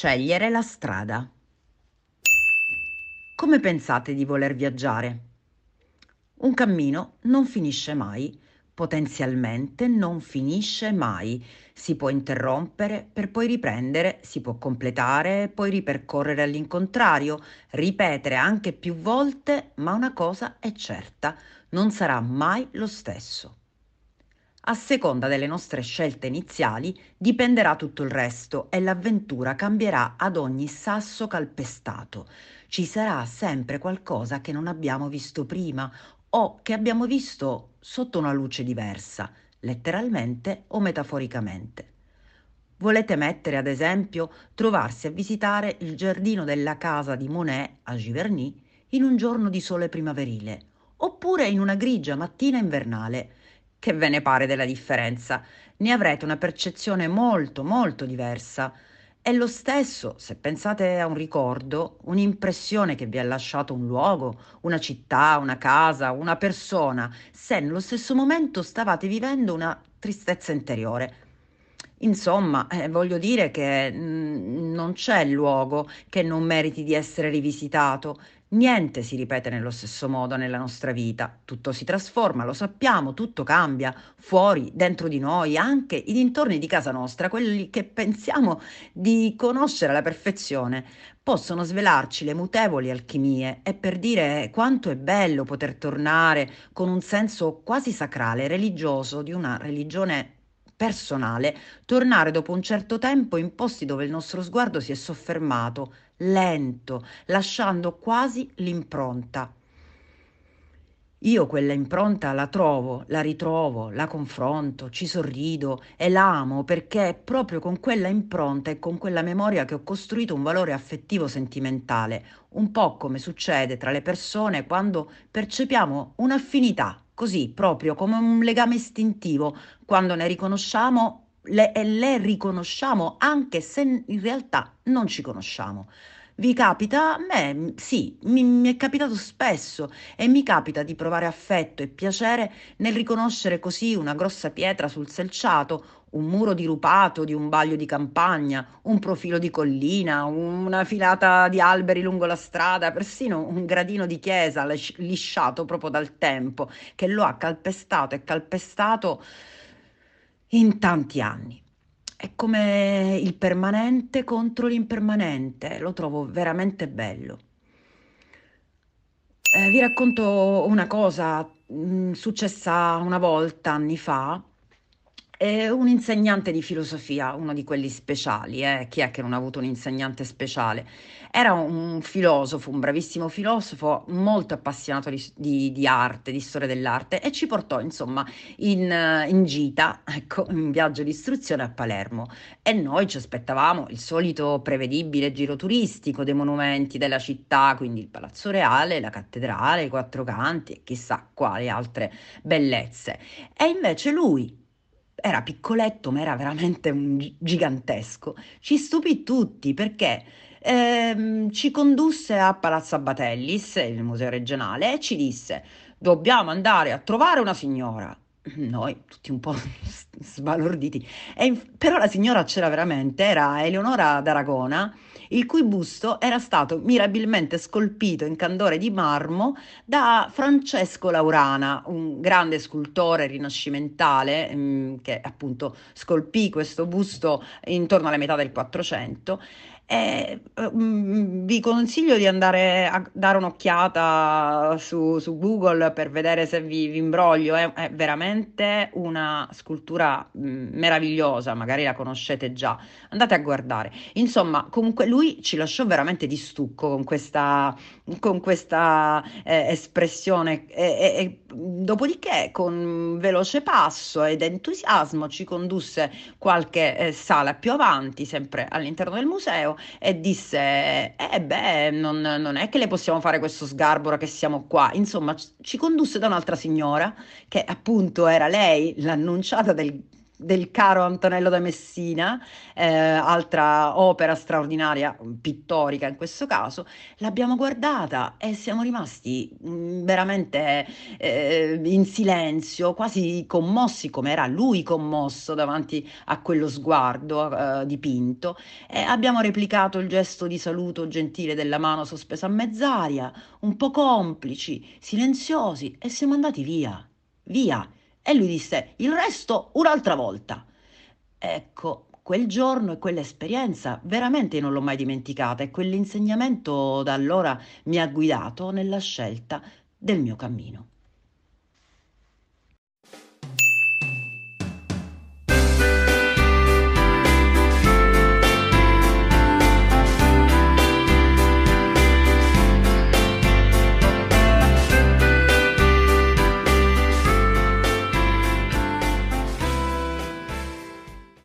Scegliere la strada. Come pensate di voler viaggiare? Un cammino non finisce mai, potenzialmente non finisce mai. Si può interrompere per poi riprendere, si può completare poi ripercorrere all'incontrario, ripetere anche più volte, ma una cosa è certa, non sarà mai lo stesso. A seconda delle nostre scelte iniziali dipenderà tutto il resto e l'avventura cambierà ad ogni sasso calpestato. Ci sarà sempre qualcosa che non abbiamo visto prima o che abbiamo visto sotto una luce diversa, letteralmente o metaforicamente. Volete mettere, ad esempio, trovarsi a visitare il giardino della casa di Monet a Giverny in un giorno di sole primaverile, oppure in una grigia mattina invernale che ve ne pare della differenza? Ne avrete una percezione molto, molto diversa. È lo stesso se pensate a un ricordo, un'impressione che vi ha lasciato un luogo, una città, una casa, una persona, se nello stesso momento stavate vivendo una tristezza interiore. Insomma, eh, voglio dire che mh, mm, non c'è luogo che non meriti di essere rivisitato. Niente si ripete nello stesso modo nella nostra vita, tutto si trasforma, lo sappiamo, tutto cambia, fuori, dentro di noi, anche i dintorni di casa nostra, quelli che pensiamo di conoscere alla perfezione, possono svelarci le mutevoli alchimie. E per dire quanto è bello poter tornare con un senso quasi sacrale, religioso, di una religione personale, tornare dopo un certo tempo in posti dove il nostro sguardo si è soffermato, lento, lasciando quasi l'impronta. Io quella impronta la trovo, la ritrovo, la confronto, ci sorrido e l'amo perché è proprio con quella impronta e con quella memoria che ho costruito un valore affettivo sentimentale, un po' come succede tra le persone quando percepiamo un'affinità, così proprio come un legame istintivo, quando ne riconosciamo le, le riconosciamo anche se in realtà non ci conosciamo. Vi capita? A me sì, mi, mi, è capitato spesso e mi capita di provare affetto e piacere nel riconoscere così una grossa pietra sul selciato, un muro dirupato di un baglio di campagna, un profilo di collina, una filata di alberi lungo la strada, persino un gradino di chiesa lisciato proprio dal tempo che lo ha calpestato e calpestato in tanti anni. È come il permanente contro l'impermanente, lo trovo veramente bello. Eh, vi racconto una cosa mh, mm, successa una volta anni fa è un insegnante di filosofia, uno di quelli speciali, eh? chi è che non ha avuto un insegnante speciale? Era un filosofo, un bravissimo filosofo, molto appassionato di, di, di arte, di storia dell'arte e ci portò insomma in, in gita, ecco, in viaggio di istruzione a Palermo e noi ci aspettavamo il solito prevedibile giro turistico dei monumenti della città, quindi il Palazzo Reale, la cattedrale, i Quattro Canti e chissà quali altre bellezze. E invece lui era piccoletto, ma era veramente un gigantesco. Ci stupì tutti perché ehm, ci condusse a Palazzo Abbatellis, il museo regionale, e ci disse: Dobbiamo andare a trovare una signora. Noi tutti un po' sbalorditi, e, però la signora c'era veramente, era Eleonora d'Aragona il cui busto era stato mirabilmente scolpito in candore di marmo da Francesco Laurana, un grande scultore rinascimentale mh, mm, che appunto scolpì questo busto intorno alla metà del 400 eh, vi consiglio di andare a dare un'occhiata su, su Google per vedere se vi, vi imbroglio. È, è, veramente una scultura mh, meravigliosa, magari la conoscete già. Andate a guardare. Insomma, comunque lui ci lasciò veramente di stucco con questa, con questa eh, espressione. E, e, dopodiché, con veloce passo ed entusiasmo, ci condusse qualche eh, sala più avanti, sempre all'interno del museo e disse, eh beh, non, non, è che le possiamo fare questo sgarbo che siamo qua. Insomma, ci condusse da un'altra signora, che appunto era lei, l'annunciata del del caro Antonello da Messina, eh, altra opera straordinaria, pittorica in questo caso, l'abbiamo guardata e siamo rimasti mm, veramente eh, in silenzio, quasi commossi, come era lui commosso davanti a quello sguardo eh, dipinto, e abbiamo replicato il gesto di saluto gentile della mano sospesa a mezz'aria, un po' complici, silenziosi, e siamo andati via, via e lui disse il resto un'altra volta. Ecco, quel giorno e quell'esperienza veramente non l'ho mai dimenticata e quell'insegnamento da allora mi ha guidato nella scelta del mio cammino.